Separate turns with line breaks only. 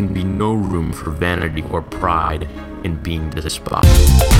can be no room for vanity or pride in being despised.